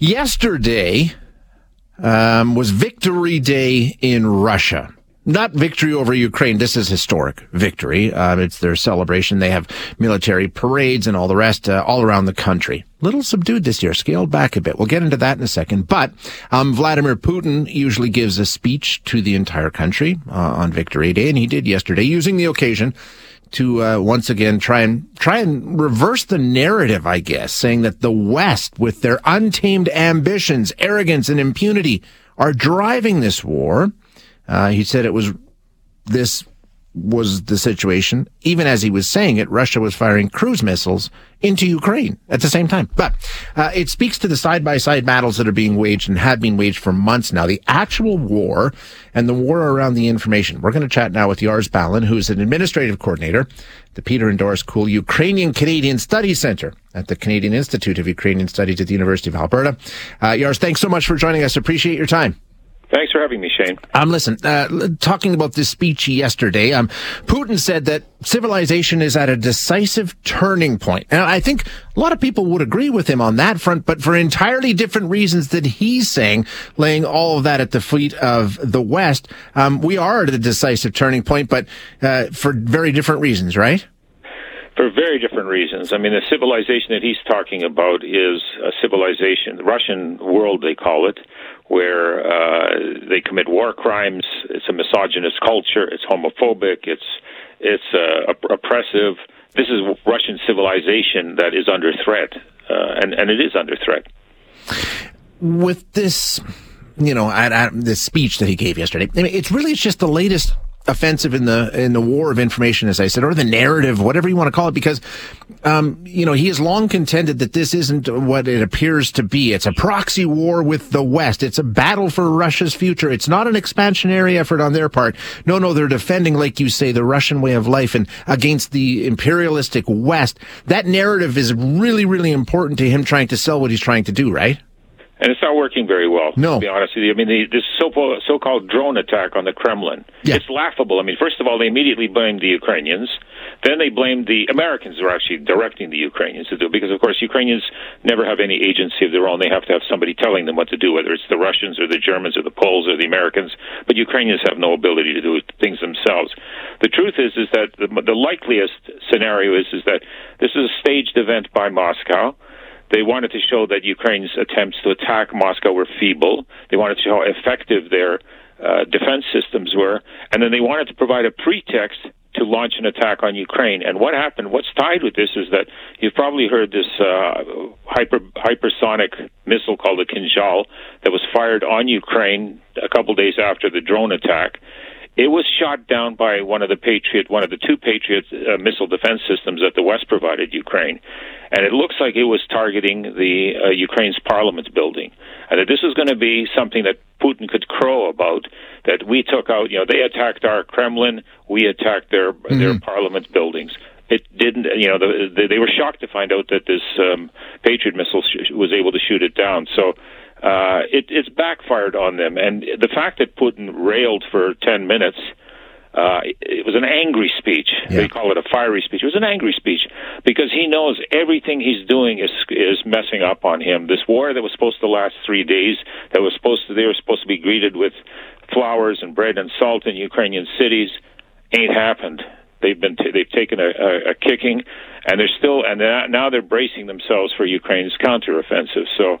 Yesterday um, was Victory Day in Russia. Not victory over Ukraine. This is historic victory. Uh, it's their celebration. They have military parades and all the rest uh, all around the country. Little subdued this year, scaled back a bit. We'll get into that in a second. But um, Vladimir Putin usually gives a speech to the entire country uh, on Victory Day, and he did yesterday, using the occasion to uh, once again try and try and reverse the narrative, I guess, saying that the West, with their untamed ambitions, arrogance, and impunity, are driving this war. Uh, he said it was this was the situation. Even as he was saying it, Russia was firing cruise missiles into Ukraine at the same time. But uh, it speaks to the side by side battles that are being waged and have been waged for months now. The actual war and the war around the information. We're going to chat now with Jars Balan, who is an administrative coordinator at the Peter and Doris Kule Ukrainian Canadian Studies Center at the Canadian Institute of Ukrainian Studies at the University of Alberta. Uh, Yars, thanks so much for joining us. Appreciate your time. Thanks for having me, Shane. Um, listen, uh, talking about this speech yesterday, um, Putin said that civilization is at a decisive turning point. And I think a lot of people would agree with him on that front, but for entirely different reasons than he's saying, laying all of that at the feet of the West. Um, we are at a decisive turning point, but uh, for very different reasons, right? For very different reasons. I mean, the civilization that he's talking about is a civilization, the Russian world, they call it, where uh, they commit war crimes. It's a misogynist culture. It's homophobic. It's it's uh, oppressive. This is Russian civilization that is under threat, uh, and and it is under threat. With this, you know, at, at this speech that he gave yesterday, I mean, it's really it's just the latest offensive in the in the war of information, as I said, or the narrative, whatever you want to call it, because um, you know he has long contended that this isn't what it appears to be. It's a proxy war with the West. It's a battle for Russia's future. It's not an expansionary effort on their part. No, no, they're defending, like you say, the Russian way of life and against the imperialistic West. That narrative is really, really important to him trying to sell what he's trying to do, right? And it's not working very well. No, to be honest with you, I mean, the, this so so-called drone attack on the Kremlin, yeah. it's laughable. I mean, first of all, they immediately blamed the Ukrainians. Then they blamed the Americans who are actually directing the Ukrainians to do it, because of course Ukrainians never have any agency of their own. They have to have somebody telling them what to do, whether it's the Russians or the Germans or the Poles or the Americans. But Ukrainians have no ability to do things themselves. The truth is, is that the, the likeliest scenario is, is that this is a staged event by Moscow they wanted to show that Ukraine's attempts to attack Moscow were feeble. They wanted to show how effective their uh, defense systems were, and then they wanted to provide a pretext to launch an attack on Ukraine. And what happened? What's tied with this is that you've probably heard this uh, hyper hypersonic missile called the Kinzhal that was fired on Ukraine a couple days after the drone attack. It was shot down by one of the Patriot, one of the two Patriot uh, missile defense systems that the West provided Ukraine, and it looks like it was targeting the uh, Ukraine's parliament building, and that this is going to be something that Putin could crow about. That we took out, you know, they attacked our Kremlin, we attacked their mm-hmm. their parliament buildings it didn't you know the, they were shocked to find out that this um, patriot missile sh- was able to shoot it down so uh, it, it's backfired on them. And the fact that Putin railed for 10 minutes, uh, it was an angry speech. Yeah. They call it a fiery speech. It was an angry speech because he knows everything he's doing is is messing up on him. This war that was supposed to last three days, that was supposed to they were supposed to be greeted with flowers and bread and salt in Ukrainian cities, ain't happened. They've been t- they've taken a, a, a kicking, and they're still and they're, now they're bracing themselves for Ukraine's counteroffensive. So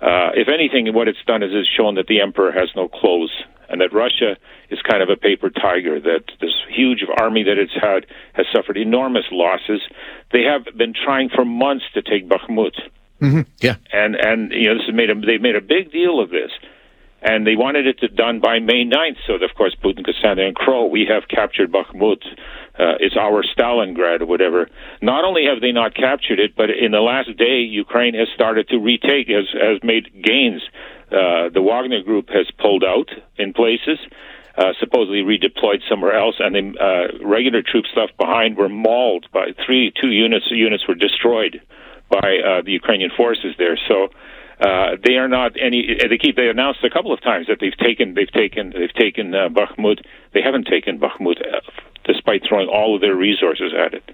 uh, if anything, what it's done is it's shown that the emperor has no clothes, and that Russia is kind of a paper tiger. That this huge army that it's had has suffered enormous losses. They have been trying for months to take Bakhmut. Mm-hmm. Yeah, and and you know this has made a, they've made a big deal of this, and they wanted it to done by May 9th. So that, of course Putin could stand there and crow, "We have captured Bakhmut." Uh, it's our Stalingrad or whatever. Not only have they not captured it, but in the last day, Ukraine has started to retake, has has made gains. Uh, the Wagner Group has pulled out in places. Uh, supposedly redeployed somewhere else, and the uh, regular troops left behind were mauled by three, two units. Units were destroyed by uh, the Ukrainian forces there. So uh, they are not any. They keep. They announced a couple of times that they've taken. They've taken. They've taken uh, Bakhmut. They haven't taken Bakhmut, uh, despite throwing all of their resources at it.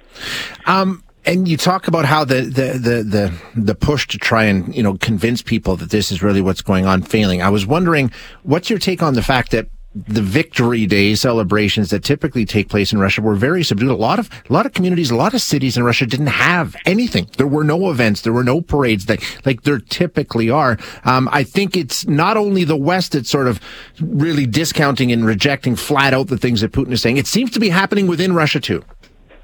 Um, and you talk about how the, the, the, the, the push to try and, you know, convince people that this is really what's going on failing. I was wondering, what's your take on the fact that the victory day celebrations that typically take place in Russia were very subdued. A lot of a lot of communities, a lot of cities in Russia didn't have anything. There were no events, there were no parades that like there typically are. Um, I think it's not only the West that's sort of really discounting and rejecting flat out the things that Putin is saying. It seems to be happening within Russia too.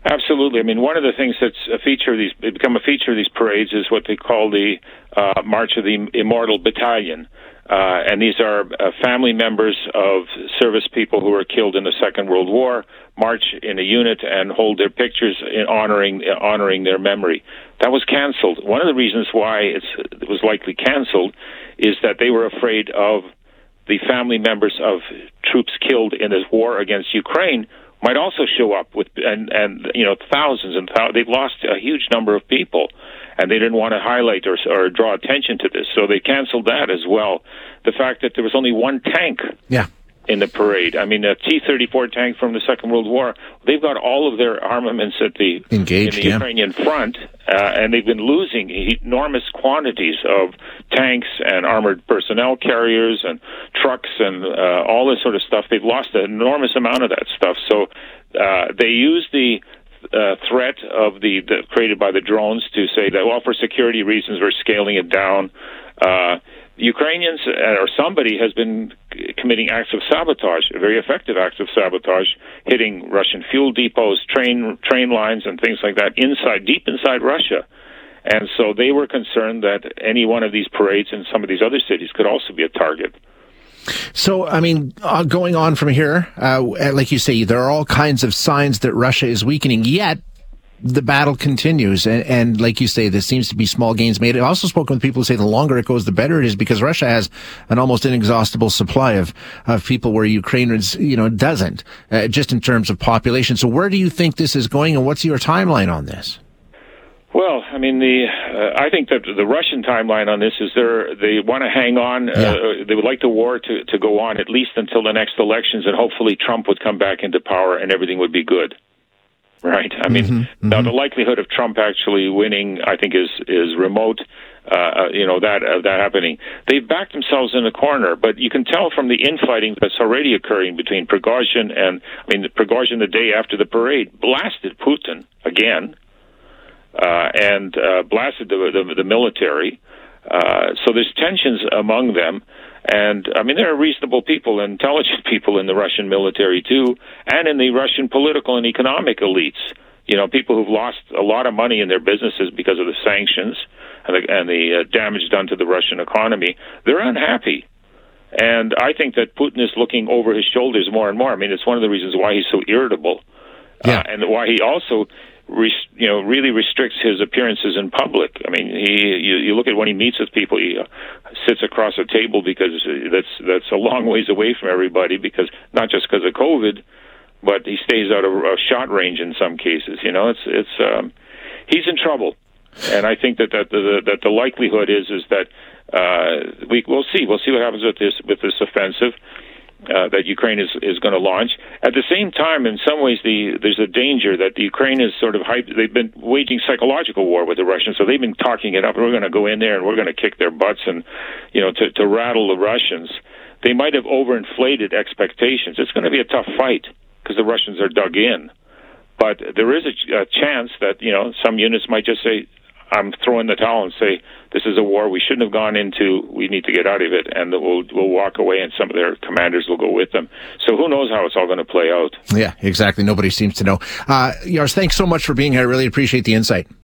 Absolutely. I mean, one of the things that's a feature of these, become a feature of these parades is what they call the uh, March of the Immortal Battalion. Uh, and these are uh, family members of service people who were killed in the Second World War march in a unit and hold their pictures in honoring honoring their memory. That was canceled. One of the reasons why it was likely canceled is that they were afraid of the family members of troops killed in this war against Ukraine might also show up with and and you know thousands and thousands. They've lost a huge number of people and they didn't want to highlight or, or draw attention to this, so they canceled that as well. The fact that there was only one tank. Yeah in the parade. I mean, a T-34 tank from the Second World War. They've got all of their armaments at the Engaged, in the yeah. Ukrainian front, uh, and they've been losing enormous quantities of tanks and armored personnel carriers and trucks and uh, all this sort of stuff. They've lost an enormous amount of that stuff. So uh, they use the uh, threat of the, the created by the drones to say that well for security reasons we're scaling it down. Uh, Ukrainians uh, or somebody has been committing acts of sabotage, very effective acts of sabotage, hitting Russian fuel depots, train train lines, and things like that inside, deep inside Russia. And so they were concerned that any one of these parades in some of these other cities could also be a target. So, I mean, uh, going on from here, uh, like you say, there are all kinds of signs that Russia is weakening, yet the battle continues. And, and, like you say, there seems to be small gains made. I've also spoken with people who say the longer it goes, the better it is because Russia has an almost inexhaustible supply of, of people where Ukraine you know, doesn't, uh, just in terms of population. So where do you think this is going and what's your timeline on this? Well, I mean, the uh, I think that the Russian timeline on this is they they want to hang on. Uh, Yeah. Uh, they would like the war to to go on at least until the next elections, and hopefully Trump would come back into power and everything would be good. Right. I mean, Mm-hmm, now the likelihood of Trump actually winning, I think, is is remote. Uh, uh, you know that uh, that happening. They've backed themselves in a corner, but you can tell from the infighting that's already occurring between Prigozhin and I mean, Prigozhin the day after the parade blasted Putin again and uh, blasted the, the, the military. Uh, so there's tensions among them. And I mean, there are reasonable people, intelligent people in the Russian military too, and in the Russian political and economic elites. You know, people who've lost a lot of money in their businesses because of the sanctions and the, and the uh, damage done to the Russian economy. They're unhappy. And I think that Putin is looking over his shoulders more and more. I mean, it's one of the reasons why he's so irritable, Yeah. uh, and why he also, res- you know, really restricts his appearances in public. I mean, he you, you look at when he meets with people, he uh, sits across a table because uh, that's that's a long ways away from everybody. Because not just because of COVID, but he stays out of uh, shot range in some cases. You know, it's it's um, he's in trouble, and I think that that the, that the likelihood is is that uh, we we'll see we'll see what happens with this with this offensive. Uh, that Ukraine is, is going to launch. At the same time, in some ways, the there's a danger that the Ukraine is sort of hyped. They've been waging psychological war with the Russians, so they've been talking it up. We're going to go in there and we're going to kick their butts and you know to, to rattle the Russians. They might have overinflated expectations. It's going to be a tough fight because the Russians are dug in. But there is a, a chance that you know some units might just say, "I'm throwing the towel," and say, "This is a war we shouldn't have gone into. We need to get out of it," and we'll we'll walk away, and some of their commanders will go with them. So who knows how it's all going to play out? Yeah, exactly. Nobody seems to know. Uh, Jars, thanks so much for being here. I really appreciate the insight.